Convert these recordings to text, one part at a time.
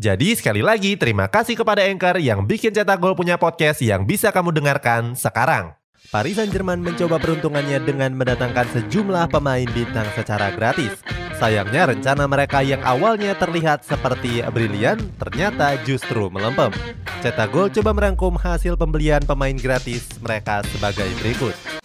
Jadi sekali lagi terima kasih kepada Anchor yang bikin Cetak Gol punya podcast yang bisa kamu dengarkan sekarang. Paris Saint-Germain mencoba peruntungannya dengan mendatangkan sejumlah pemain bintang secara gratis. Sayangnya rencana mereka yang awalnya terlihat seperti brilian ternyata justru melempem. Cetak Gol coba merangkum hasil pembelian pemain gratis mereka sebagai berikut.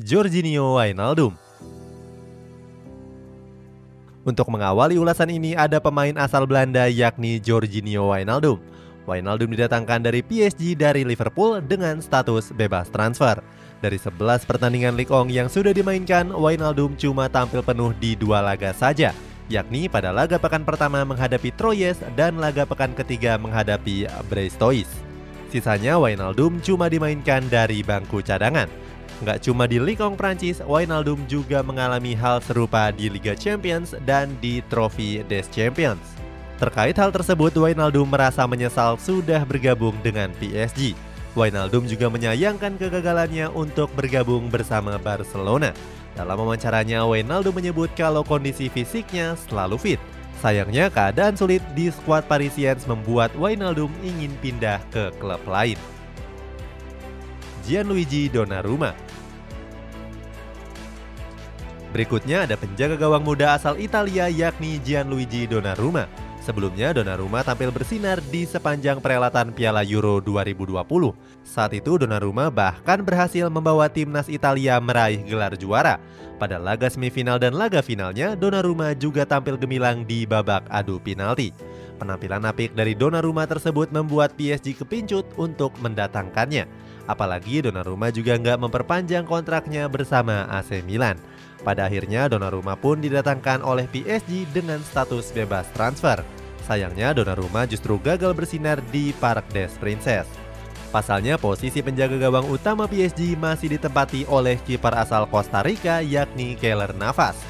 Jorginho Wijnaldum. Untuk mengawali ulasan ini ada pemain asal Belanda yakni Jorginho Wijnaldum. Wijnaldum didatangkan dari PSG dari Liverpool dengan status bebas transfer. Dari 11 pertandingan Ligue 1 yang sudah dimainkan, Wijnaldum cuma tampil penuh di dua laga saja, yakni pada laga pekan pertama menghadapi Troyes dan laga pekan ketiga menghadapi Brestois. Sisanya Wijnaldum cuma dimainkan dari bangku cadangan. Nggak cuma di 1 Prancis, Wijnaldum juga mengalami hal serupa di Liga Champions dan di Trofi des Champions. Terkait hal tersebut, Wijnaldum merasa menyesal sudah bergabung dengan PSG. Wijnaldum juga menyayangkan kegagalannya untuk bergabung bersama Barcelona. Dalam wawancaranya, Wijnaldum menyebut kalau kondisi fisiknya selalu fit. Sayangnya keadaan sulit di skuad Parisiens membuat Wijnaldum ingin pindah ke klub lain. Gianluigi Donnarumma Berikutnya ada penjaga gawang muda asal Italia yakni Gianluigi Donnarumma. Sebelumnya Donnarumma tampil bersinar di sepanjang perhelatan Piala Euro 2020. Saat itu Donnarumma bahkan berhasil membawa timnas Italia meraih gelar juara. Pada laga semifinal dan laga finalnya, Donnarumma juga tampil gemilang di babak adu penalti. Penampilan apik dari Donnarumma tersebut membuat PSG kepincut untuk mendatangkannya. Apalagi Donnarumma juga nggak memperpanjang kontraknya bersama AC Milan. Pada akhirnya Donnarumma pun didatangkan oleh PSG dengan status bebas transfer. Sayangnya Donnarumma justru gagal bersinar di Parc des Princes. Pasalnya posisi penjaga gawang utama PSG masih ditempati oleh kiper asal Costa Rica yakni Keller Navas.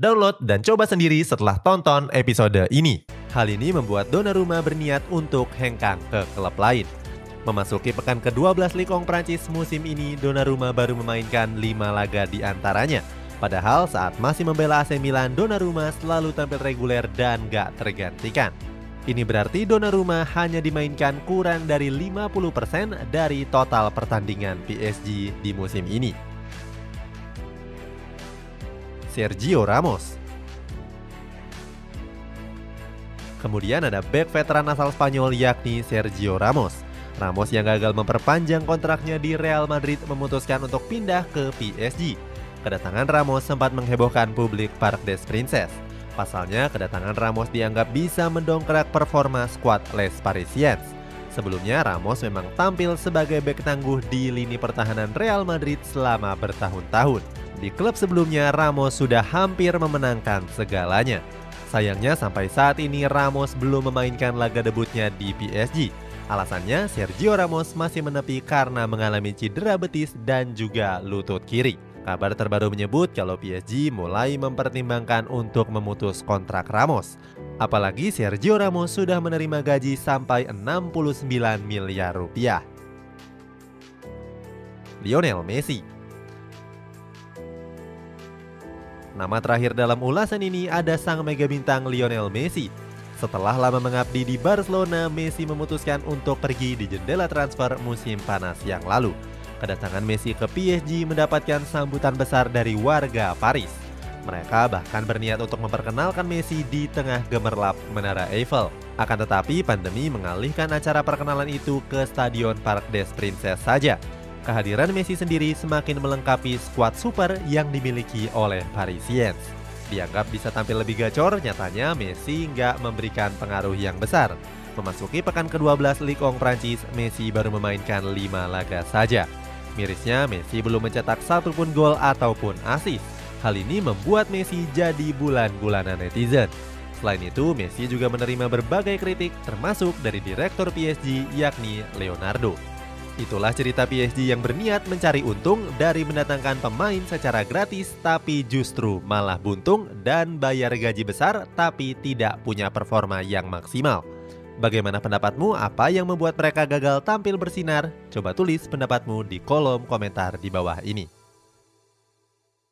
Download dan coba sendiri setelah tonton episode ini. Hal ini membuat Donnarumma berniat untuk hengkang ke klub lain. Memasuki pekan ke-12 Ligue 1 Prancis musim ini, Donnarumma baru memainkan 5 laga di antaranya. Padahal saat masih membela AC Milan, Donnarumma selalu tampil reguler dan gak tergantikan. Ini berarti Donnarumma hanya dimainkan kurang dari 50% dari total pertandingan PSG di musim ini. Sergio Ramos. Kemudian ada back veteran asal Spanyol yakni Sergio Ramos. Ramos yang gagal memperpanjang kontraknya di Real Madrid memutuskan untuk pindah ke PSG. Kedatangan Ramos sempat menghebohkan publik Parc des Princes. Pasalnya, kedatangan Ramos dianggap bisa mendongkrak performa skuad Les Parisiens. Sebelumnya, Ramos memang tampil sebagai bek tangguh di lini pertahanan Real Madrid selama bertahun-tahun. Di klub sebelumnya, Ramos sudah hampir memenangkan segalanya. Sayangnya sampai saat ini Ramos belum memainkan laga debutnya di PSG. Alasannya Sergio Ramos masih menepi karena mengalami cedera betis dan juga lutut kiri. Kabar terbaru menyebut kalau PSG mulai mempertimbangkan untuk memutus kontrak Ramos. Apalagi Sergio Ramos sudah menerima gaji sampai 69 miliar rupiah. Lionel Messi Nama terakhir dalam ulasan ini ada sang mega bintang Lionel Messi. Setelah lama mengabdi di Barcelona, Messi memutuskan untuk pergi di jendela transfer musim panas yang lalu. Kedatangan Messi ke PSG mendapatkan sambutan besar dari warga Paris. Mereka bahkan berniat untuk memperkenalkan Messi di tengah gemerlap Menara Eiffel. Akan tetapi pandemi mengalihkan acara perkenalan itu ke Stadion Parc des Princes saja. Kehadiran Messi sendiri semakin melengkapi skuad super yang dimiliki oleh Parisiens. Dianggap bisa tampil lebih gacor, nyatanya Messi nggak memberikan pengaruh yang besar. Memasuki pekan ke-12 Ligue 1 Prancis, Messi baru memainkan 5 laga saja. Mirisnya, Messi belum mencetak satupun gol ataupun assist. Hal ini membuat Messi jadi bulan-bulanan netizen. Selain itu, Messi juga menerima berbagai kritik termasuk dari direktur PSG yakni Leonardo. Itulah cerita PSG yang berniat mencari untung dari mendatangkan pemain secara gratis tapi justru malah buntung dan bayar gaji besar tapi tidak punya performa yang maksimal. Bagaimana pendapatmu? Apa yang membuat mereka gagal tampil bersinar? Coba tulis pendapatmu di kolom komentar di bawah ini.